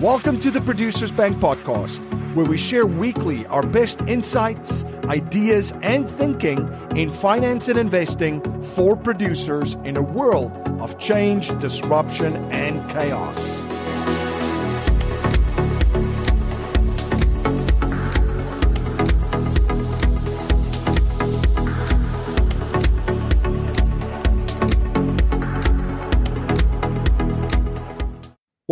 Welcome to the Producers Bank podcast, where we share weekly our best insights, ideas, and thinking in finance and investing for producers in a world of change, disruption, and chaos.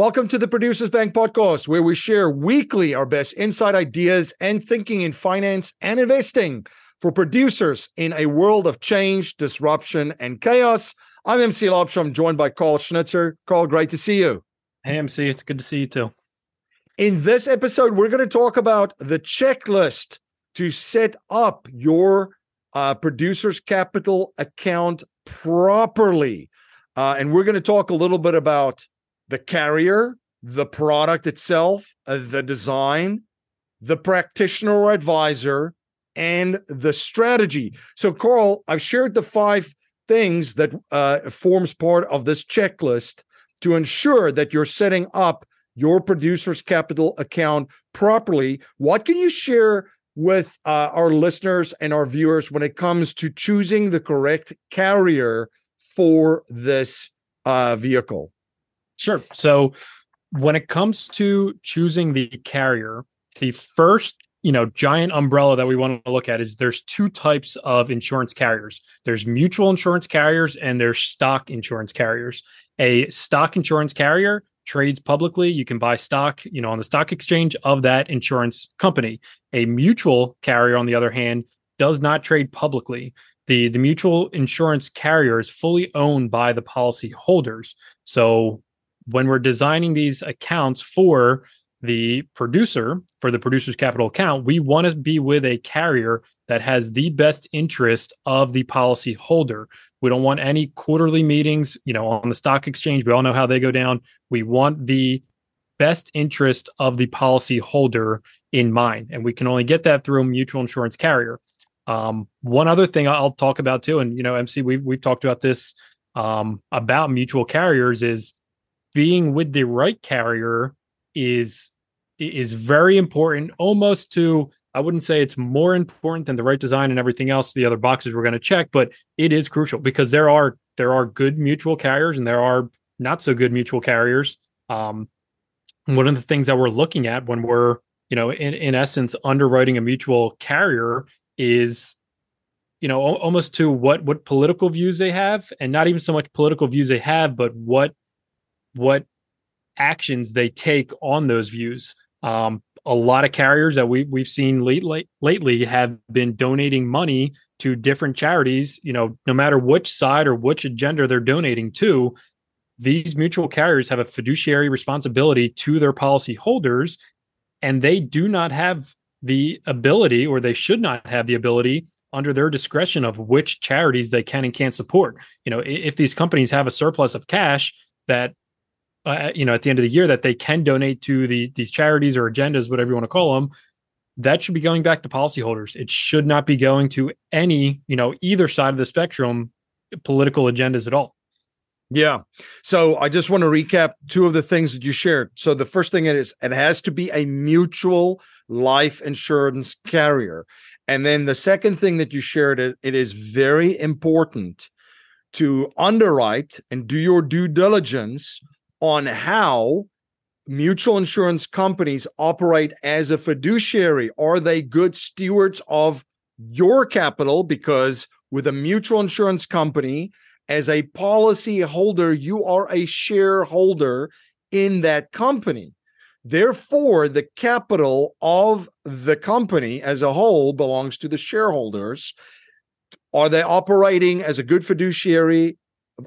Welcome to the Producers Bank podcast, where we share weekly our best inside ideas and thinking in finance and investing for producers in a world of change, disruption, and chaos. I'm MC Laubscher, joined by Karl Schnitzer. Karl, great to see you. Hey, MC, it's good to see you too. In this episode, we're going to talk about the checklist to set up your uh, producer's capital account properly. Uh, and we're going to talk a little bit about the carrier, the product itself, uh, the design, the practitioner or advisor, and the strategy. So, Karl, I've shared the five things that uh, forms part of this checklist to ensure that you're setting up your producer's capital account properly. What can you share with uh, our listeners and our viewers when it comes to choosing the correct carrier for this uh, vehicle? Sure. So when it comes to choosing the carrier, the first you know giant umbrella that we want to look at is there's two types of insurance carriers. There's mutual insurance carriers and there's stock insurance carriers. A stock insurance carrier trades publicly. You can buy stock you know on the stock exchange of that insurance company. A mutual carrier on the other hand does not trade publicly. The the mutual insurance carrier is fully owned by the policy holders so when we're designing these accounts for the producer, for the producer's capital account, we want to be with a carrier that has the best interest of the policy holder. We don't want any quarterly meetings, you know, on the stock exchange. We all know how they go down. We want the best interest of the policy holder in mind. And we can only get that through a mutual insurance carrier. Um, one other thing I'll talk about too, and you know, MC, we've we've talked about this um, about mutual carriers is being with the right carrier is is very important almost to I wouldn't say it's more important than the right design and everything else the other boxes we're going to check but it is crucial because there are there are good mutual carriers and there are not so good mutual carriers. Um one of the things that we're looking at when we're you know in in essence underwriting a mutual carrier is you know almost to what what political views they have and not even so much political views they have but what what actions they take on those views. Um, a lot of carriers that we we've seen late, late, lately have been donating money to different charities. You know, no matter which side or which agenda they're donating to, these mutual carriers have a fiduciary responsibility to their policy holders, and they do not have the ability, or they should not have the ability under their discretion of which charities they can and can't support. You know, if these companies have a surplus of cash that uh, you know, at the end of the year that they can donate to the these charities or agendas, whatever you want to call them, that should be going back to policyholders. It should not be going to any, you know, either side of the spectrum political agendas at all. Yeah. So I just want to recap two of the things that you shared. So the first thing is it has to be a mutual life insurance carrier. And then the second thing that you shared it, it is very important to underwrite and do your due diligence on how mutual insurance companies operate as a fiduciary. Are they good stewards of your capital? Because with a mutual insurance company, as a policy holder, you are a shareholder in that company. Therefore, the capital of the company as a whole belongs to the shareholders. Are they operating as a good fiduciary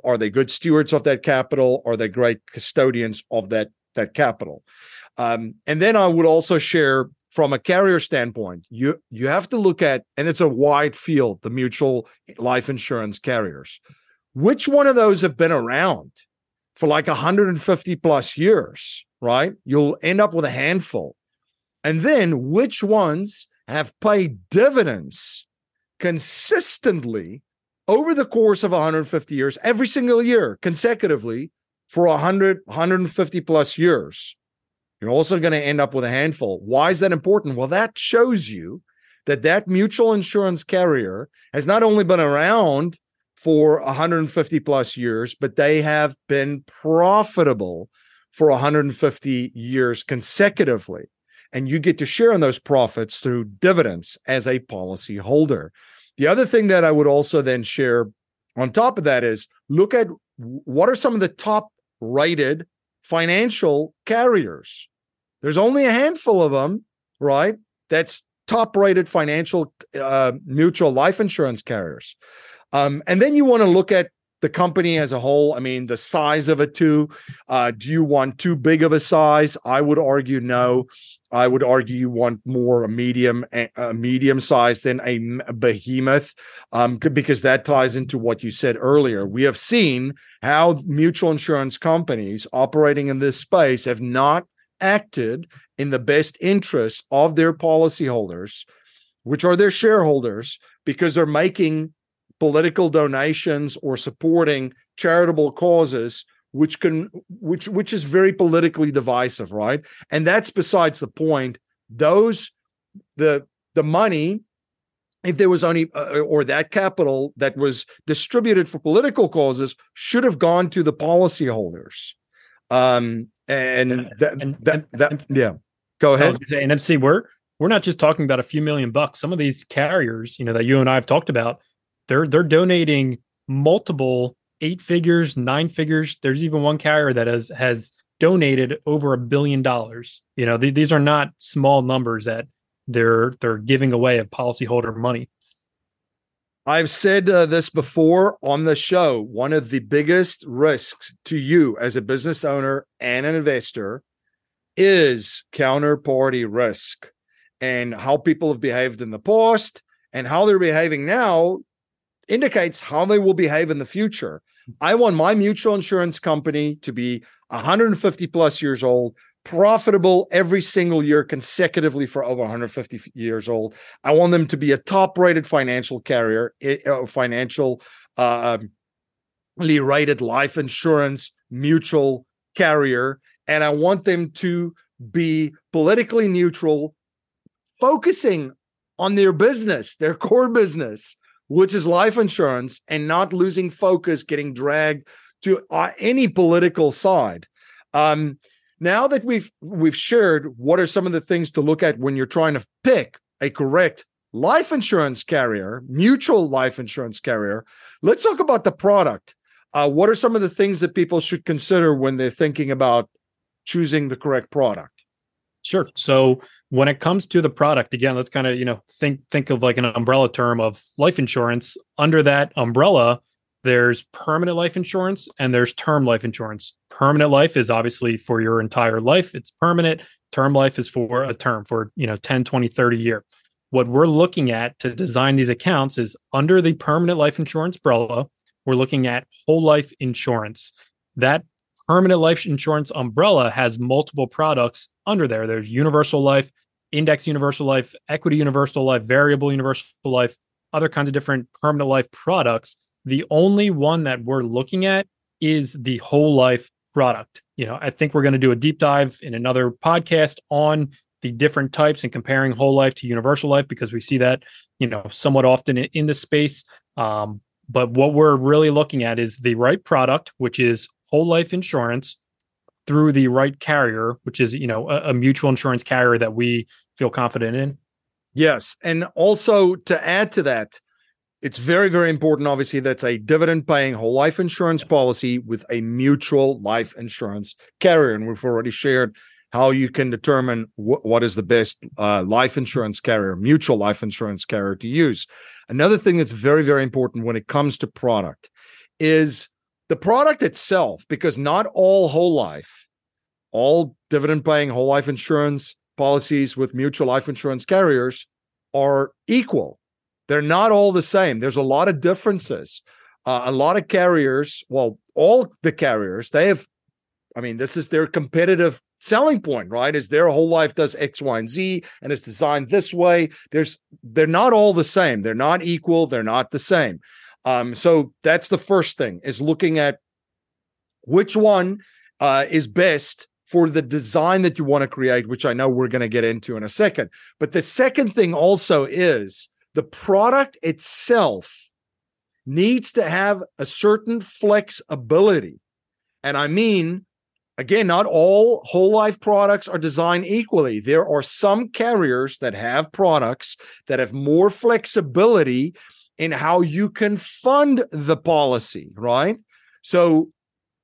are they good stewards of that capital? Are they great custodians of that that capital? Um, and then I would also share from a carrier standpoint, you you have to look at, and it's a wide field, the mutual life insurance carriers. Which one of those have been around for like 150 plus years, right? You'll end up with a handful. And then which ones have paid dividends consistently over the course of 150 years, every single year consecutively for 100, 150 plus years. You're also going to end up with a handful. Why is that important? Well, that shows you that that mutual insurance carrier has not only been around for 150 plus years, but they have been profitable for 150 years consecutively. And you get to share in those profits through dividends as a policy holder. The other thing that I would also then share on top of that is look at what are some of the top rated financial carriers. There's only a handful of them, right? That's top rated financial uh, mutual life insurance carriers. Um, and then you want to look at the company as a whole. I mean, the size of it too. Uh, do you want too big of a size? I would argue no. I would argue you want more a medium, a medium size than a behemoth, um, because that ties into what you said earlier. We have seen how mutual insurance companies operating in this space have not acted in the best interest of their policyholders, which are their shareholders, because they're making political donations or supporting charitable causes which can which which is very politically divisive right? And that's besides the point. Those the the money if there was only uh, or that capital that was distributed for political causes should have gone to the policyholders. Um and that, and, that, that, yeah. Go ahead. say, and mc we're we're not just talking about a few million bucks. Some of these carriers you know that you and i have talked about they're they're donating multiple eight figures, nine figures. There's even one carrier that has has donated over a billion dollars. You know, th- these are not small numbers that they're they're giving away of policyholder money. I've said uh, this before on the show. One of the biggest risks to you as a business owner and an investor is counterparty risk and how people have behaved in the past and how they're behaving now indicates how they will behave in the future. I want my mutual insurance company to be 150 plus years old, profitable every single year consecutively for over 150 years old. I want them to be a top rated financial carrier, uh, financial uh, rated life insurance mutual carrier. And I want them to be politically neutral, focusing on their business, their core business which is life insurance, and not losing focus, getting dragged to uh, any political side. Um, now that we've we've shared what are some of the things to look at when you're trying to pick a correct life insurance carrier, mutual life insurance carrier, let's talk about the product. Uh, what are some of the things that people should consider when they're thinking about choosing the correct product? Sure. So when it comes to the product again let's kind of you know think think of like an umbrella term of life insurance. Under that umbrella there's permanent life insurance and there's term life insurance. Permanent life is obviously for your entire life. It's permanent. Term life is for a term for you know 10 20 30 year. What we're looking at to design these accounts is under the permanent life insurance umbrella we're looking at whole life insurance. That permanent life insurance umbrella has multiple products under there there's universal life index universal life, equity universal life, variable universal life, other kinds of different permanent life products. The only one that we're looking at is the whole life product. You know, I think we're going to do a deep dive in another podcast on the different types and comparing whole life to universal life because we see that, you know, somewhat often in, the space. Um, but what we're really looking at is the right product, which is whole life insurance through the right carrier, which is, you know, a, a mutual insurance carrier that we feel confident in. Yes. And also to add to that, it's very, very important, obviously, that's a dividend paying whole life insurance policy with a mutual life insurance carrier. And we've already shared how you can determine wh- what is the best uh, life insurance carrier, mutual life insurance carrier to use. Another thing that's very, very important when it comes to product is the product itself, because not all whole life, all dividend paying whole life insurance policies with mutual life insurance carriers are equal. They're not all the same. There's a lot of differences. Uh, a lot of carriers, well, all the carriers, they have, I mean, this is their competitive selling point, right? Is their whole life does X, Y, and Z and it's designed this way. There's they're not all the same. They're not equal, they're not the same. Um, so that's the first thing is looking at which one uh, is best for the design that you want to create, which I know we're going to get into in a second. But the second thing also is the product itself needs to have a certain flexibility. And I mean, again, not all whole life products are designed equally. There are some carriers that have products that have more flexibility in how you can fund the policy, right? So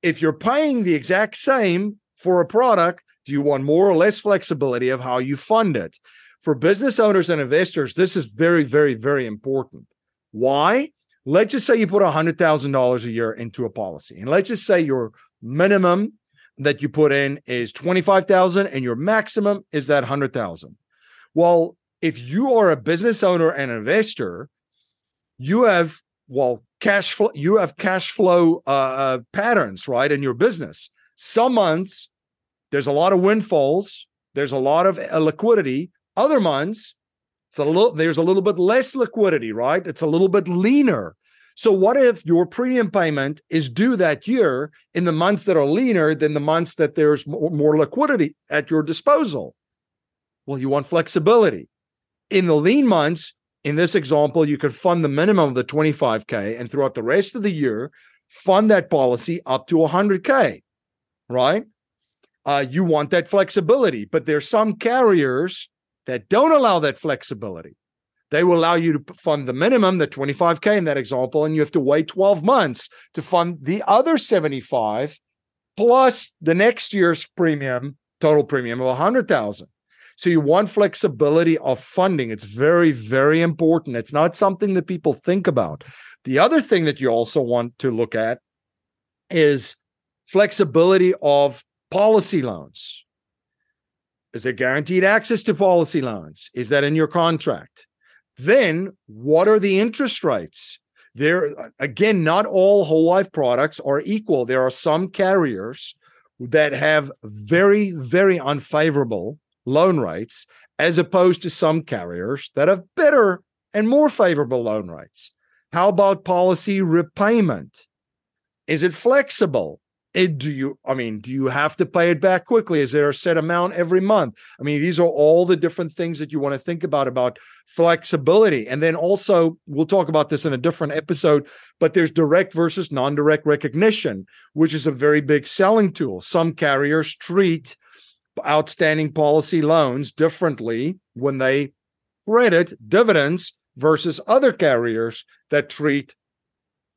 if you're paying the exact same for a product, do you want more or less flexibility of how you fund it? For business owners and investors, this is very, very, very important. Why? Let's just say you put $100,000 a year into a policy, and let's just say your minimum that you put in is 25,000 and your maximum is that 100,000. Well, if you are a business owner and investor, you have well cash flow you have cash flow uh, uh, patterns right in your business. Some months there's a lot of windfalls there's a lot of uh, liquidity. Other months it's a little there's a little bit less liquidity right? It's a little bit leaner. So what if your premium payment is due that year in the months that are leaner than the months that there's more, more liquidity at your disposal? Well you want flexibility. In the lean months in this example, you could fund the minimum of the 25K and throughout the rest of the year, fund that policy up to 100K, right? Uh, you want that flexibility, but there's some carriers that don't allow that flexibility. They will allow you to fund the minimum, the 25K in that example, and you have to wait 12 months to fund the other 75 plus the next year's premium, total premium of 100,000. So you want flexibility of funding. It's very, very important. It's not something that people think about. The other thing that you also want to look at is flexibility of policy loans. Is there guaranteed access to policy loans? Is that in your contract? Then what are the interest rates? There again, not all whole life products are equal. There are some carriers that have very, very unfavorable loan rates, as opposed to some carriers that have better and more favorable loan rates. How about policy repayment? Is it flexible? It, do you, I mean, do you have to pay it back quickly? Is there a set amount every month? I mean, these are all the different things that you want to think about about flexibility. And then also, we'll talk about this in a different episode, but there's direct versus non direct recognition, which is a very big selling tool. Some carriers treat outstanding policy loans differently when they credit dividends versus other carriers that treat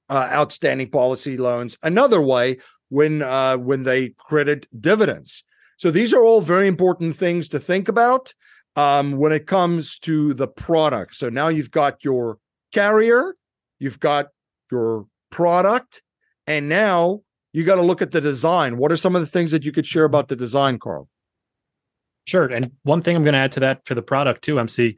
uh, outstanding policy loans another way when uh, when they credit dividends. So these are all very important things to think about um, when it comes to the product. So now you've got your carrier, you've got your product, and now you got to look at the design. What are some of the things that you could share about the design, Karl? Sure. And one thing I'm going to add to that for the product too, MC,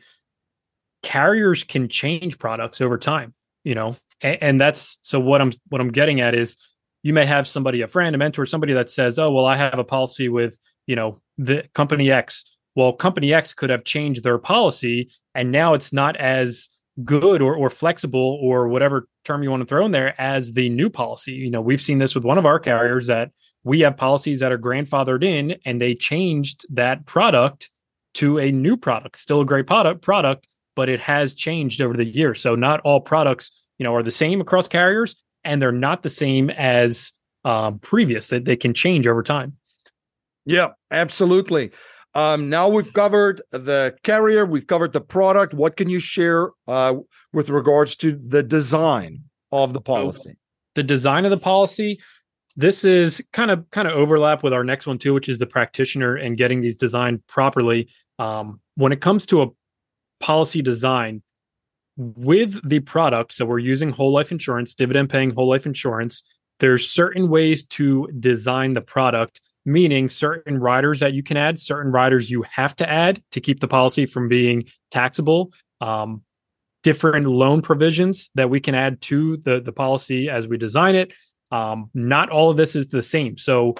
carriers can change products over time, you know, and, and, that's so what I'm what I'm getting at is you may have somebody, a friend, a mentor, somebody that says, Oh, well, I have a policy with, you know, the company X. Well, company X could have changed their policy and now it's not as good or, or flexible or whatever term you want to throw in there as the new policy. You know, we've seen this with one of our carriers that we have policies that are grandfathered in and they changed that product to a new product. Still a great product product but it has changed over the years. So not all products you know are the same across carriers and they're not the same as um, previous. That they can change over time. Yeah absolutely um, now we've covered the carrier we've covered the product. What can you share uh, with regards to the design of the policy? the design of the policy this is kind of kind of overlap with our next one too which is the practitioner and getting these designed properly. Um, when it comes to a policy design with the product so we're using whole life insurance dividend paying whole life insurance there's certain ways to design the product meaning certain riders that you can add certain riders you have to add to keep the policy from being taxable um, different loan provisions that we can add to the the policy as we design it um, not all of this is the same. So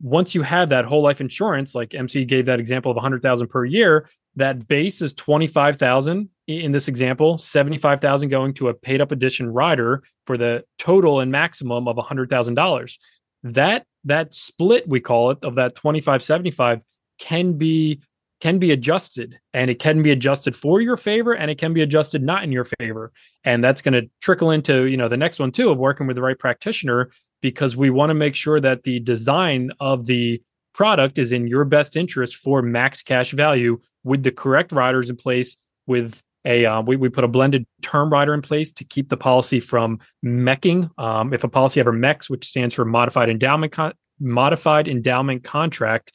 once you have that whole life insurance, like MC gave that example of 100,000 per year, that base is 25,000 in this example, 75,000 going to a paid up addition rider for the total and maximum of $100,000. That that split we call it of that 25 75 can be can be adjusted. And it can be adjusted for your favor and it can be adjusted not in your favor. And that's going to trickle into you know the next one too of working with the right practitioner because we want to make sure that the design of the product is in your best interest for max cash value with the correct riders in place with a uh, we, we put a blended term rider in place to keep the policy from mecking. Um, if a policy ever mecks which stands for modified endowment con- modified endowment contract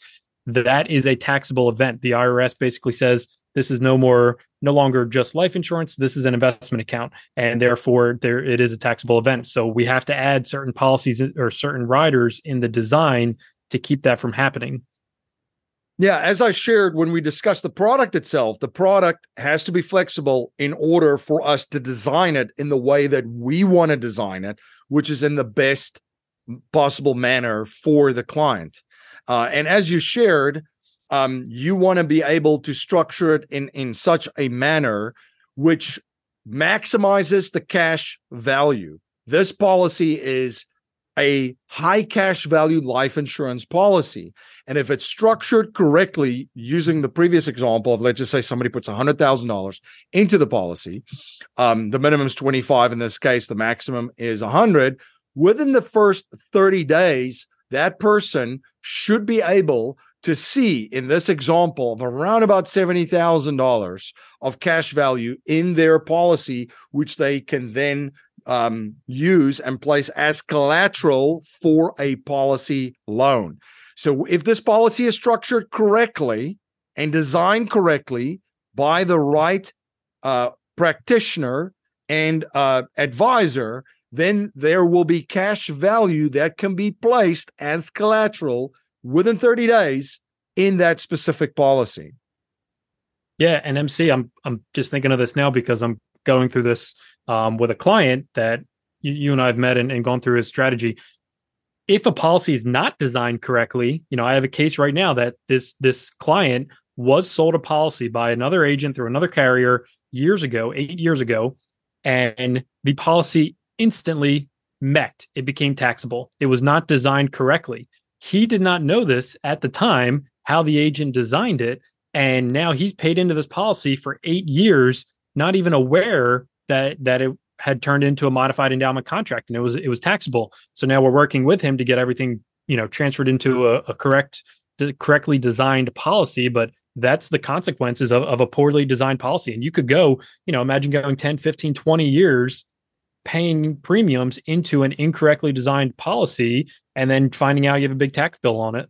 that is a taxable event. The irs basically says this is no more no longer just life insurance. This is an investment account and therefore there it is a taxable event. So we have to add certain policies or certain riders in the design to keep that from happening. Yeah, as I shared when we discussed the product itself, the product has to be flexible in order for us to design it in the way that we want to design it, which is in the best possible manner for the client. Uh, and as you shared, um, you want to be able to structure it in in such a manner which maximizes the cash value. This policy is a high cash value life insurance policy. And if it's structured correctly, using the previous example of let's just say somebody puts $100,000 into the policy, um, the minimum is 25 in this case, the maximum is 100. Within the first 30 days, that person should be able to see in this example of around about $70,000 of cash value in their policy, which they can then um, use and place as collateral for a policy loan. So, if this policy is structured correctly and designed correctly by the right uh, practitioner and uh, advisor, then there will be cash value that can be placed as collateral within 30 days in that specific policy. Yeah, and MC, I'm I'm just thinking of this now because I'm going through this um, with a client that you, you and I have met and, and gone through his strategy. If a policy is not designed correctly, you know, I have a case right now that this this client was sold a policy by another agent through another carrier years ago, eight years ago, and the policy instantly met. It became taxable. It was not designed correctly. He did not know this at the time, how the agent designed it. And now he's paid into this policy for eight years, not even aware that that it had turned into a modified endowment contract and it was it was taxable. So now we're working with him to get everything, you know, transferred into a, a correct correctly designed policy, but that's the consequences of, of a poorly designed policy. And you could go, you know, imagine going 10, 15, 20 years paying premiums into an incorrectly designed policy and then finding out you have a big tax bill on it.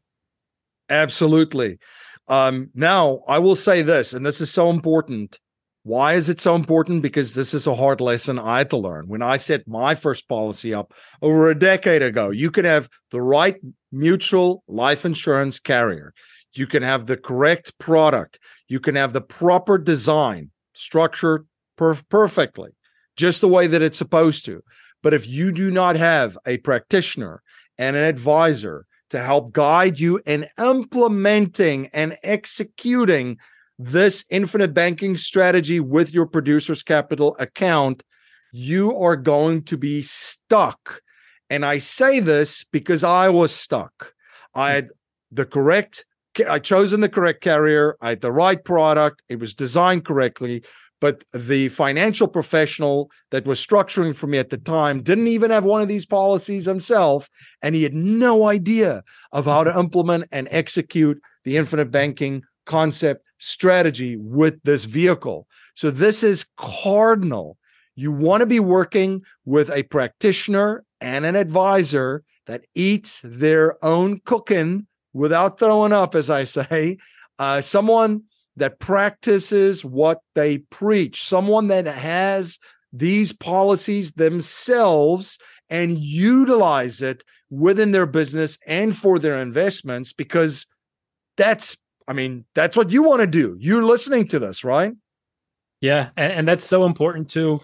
Absolutely. Um, now, I will say this, and this is so important. Why is it so important? Because this is a hard lesson I had to learn. When I set my first policy up over a decade ago, you can have the right mutual life insurance carrier. You can have the correct product. You can have the proper design structured perf- perfectly, just the way that it's supposed to. But if you do not have a practitioner and an advisor to help guide you in implementing and executing this infinite banking strategy with your producer's capital account, you are going to be stuck. And I say this because I was stuck. I had the correct, I chosen the correct carrier, I had the right product, it was designed correctly. But the financial professional that was structuring for me at the time didn't even have one of these policies himself. And he had no idea of how to implement and execute the infinite banking concept strategy with this vehicle. So this is cardinal. You want to be working with a practitioner and an advisor that eats their own cooking without throwing up, as I say. Uh, someone that practices what they preach, someone that has these policies themselves and utilize it within their business and for their investments because that's I mean, that's what you want to do. You're listening to this, right? Yeah, and, and that's so important too.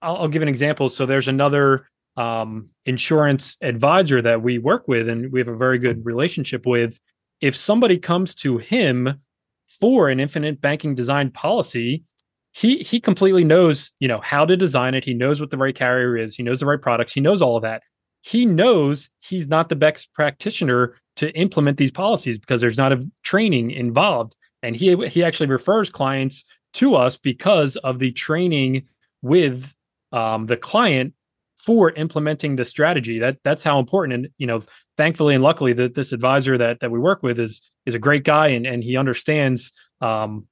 I'll, I'll, give an example. So there's another um, insurance advisor that we work with, and we have a very good relationship with. If somebody comes to him for an infinite banking design policy, he he completely knows you know how to design it. He knows what the right carrier is. He knows the right products. He knows all of that. He knows he's not the best practitioner to implement these policies because there's not a training involved. And he he actually refers clients to us because of the training with um, the client for implementing the strategy. That that's how important. And you know thankfully and luckily that this advisor that that we work with is is a great guy and and he understands um,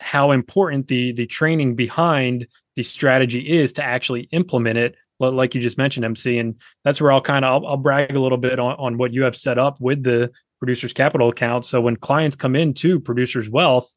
how important the the training behind the strategy is to actually implement it like you just mentioned mc and that's where i'll kind of I'll, I'll, brag a little bit on, on what you have set up with the producers capital account so when clients come into producers wealth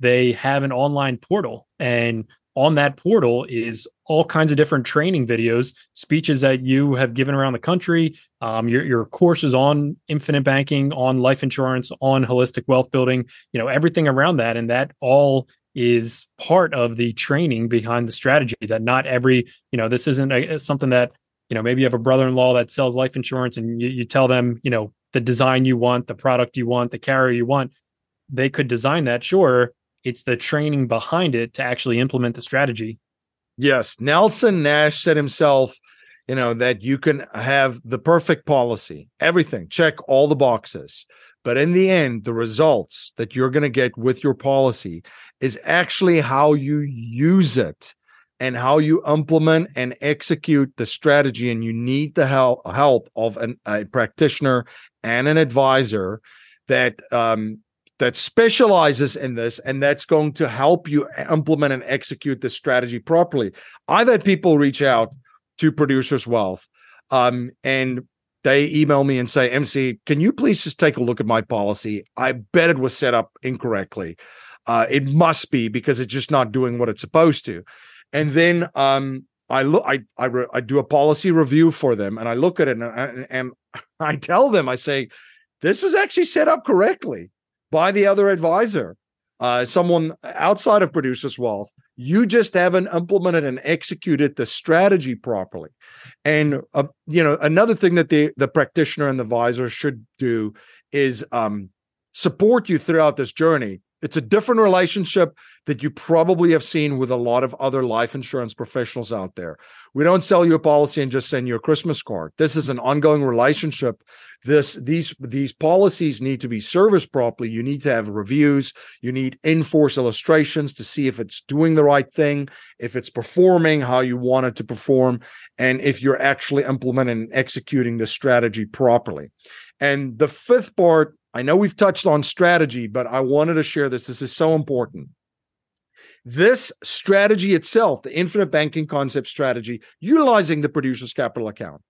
they have an online portal and on that portal is all kinds of different training videos, speeches that you have given around the country, um, your, your courses on infinite banking, on life insurance, on holistic wealth building, you know, everything around that. And that all is part of the training behind the strategy that not every, you know, this isn't a, something that, you know, maybe you have a brother-in-law that sells life insurance and you, you tell them, you know, the design you want, the product you want, the carrier you want. They could design that, sure. It's the training behind it to actually implement the strategy Yes. Nelson Nash said himself, you know, that you can have the perfect policy, everything, check all the boxes. But in the end, the results that you're going to get with your policy is actually how you use it and how you implement and execute the strategy. And you need the help, help of an, a practitioner and an advisor that um, that specializes in this and that's going to help you implement and execute this strategy properly. I've had people reach out to Producers Wealth um, and they email me and say, MC, can you please just take a look at my policy? I bet it was set up incorrectly. Uh, it must be because it's just not doing what it's supposed to. And then um, I look, I, I, re- I, do a policy review for them and I look at it and, and, and I tell them, I say, this was actually set up correctly by the other advisor, uh, someone outside of Producers Wealth. You just haven't implemented and executed the strategy properly. And uh, you know another thing that the the practitioner and the advisor should do is um, support you throughout this journey it's a different relationship that you probably have seen with a lot of other life insurance professionals out there. We don't sell you a policy and just send you a Christmas card. This is an ongoing relationship. This these these policies need to be serviced properly. You need to have reviews. You need in-force illustrations to see if it's doing the right thing, if it's performing how you want it to perform, and if you're actually implementing and executing the strategy properly. And the fifth part I know we've touched on strategy, but I wanted to share this. This is so important. This strategy itself, the infinite banking concept strategy, utilizing the producer's capital account,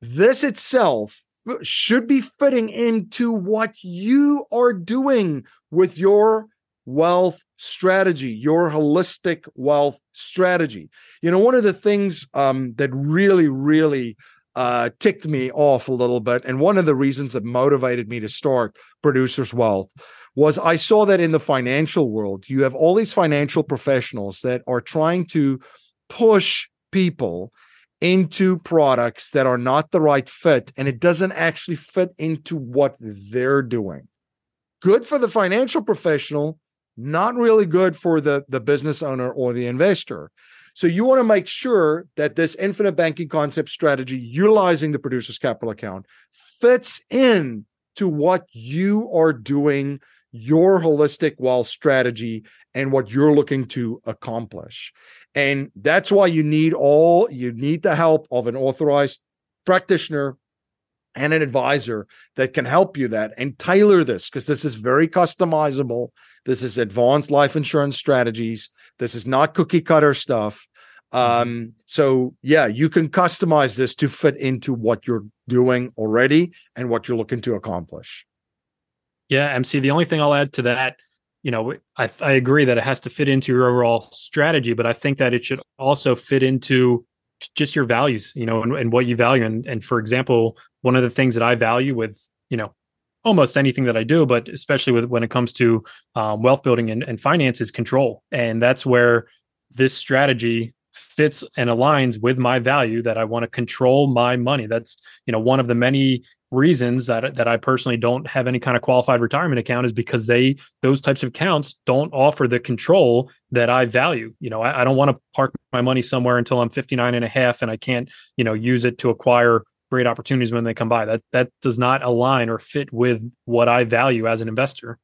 this itself should be fitting into what you are doing with your wealth strategy, your holistic wealth strategy. You know, one of the things um, that really, really uh, ticked me off a little bit. And one of the reasons that motivated me to start Producers Wealth was I saw that in the financial world, you have all these financial professionals that are trying to push people into products that are not the right fit and it doesn't actually fit into what they're doing. Good for the financial professional, not really good for the, the business owner or the investor. So you want to make sure that this infinite banking concept strategy utilizing the producer's capital account fits in to what you are doing, your holistic wealth strategy, and what you're looking to accomplish. And that's why you need all you need the help of an authorized practitioner and an advisor that can help you that and tailor this because this is very customizable this is advanced life insurance strategies this is not cookie cutter stuff. Um so yeah you can customize this to fit into what you're doing already and what you're looking to accomplish. Yeah mc the only thing i'll add to that you know I, I agree that it has to fit into your overall strategy but i think that it should also fit into just your values you know and, and what you value. And, and for example one of the things that I value with, you know, almost anything that I do, but especially with when it comes to um, wealth building and, and finance is control. And that's where this strategy fits and aligns with my value that I want to control my money. That's, you know, one of the many reasons that that I personally don't have any kind of qualified retirement account is because they those types of accounts don't offer the control that I value. You know, I, I don't want to park my money somewhere until I'm 59 and a half and I can't, you know, use it to acquire great opportunities when they come by. That that does not align or fit with what I value as an investor.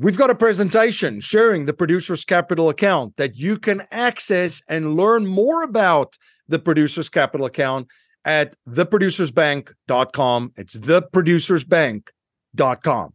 We've got a presentation sharing the Producers Capital account that you can access and learn more about the Producers Capital account at theproducersbank.com. It's theproducersbank.com.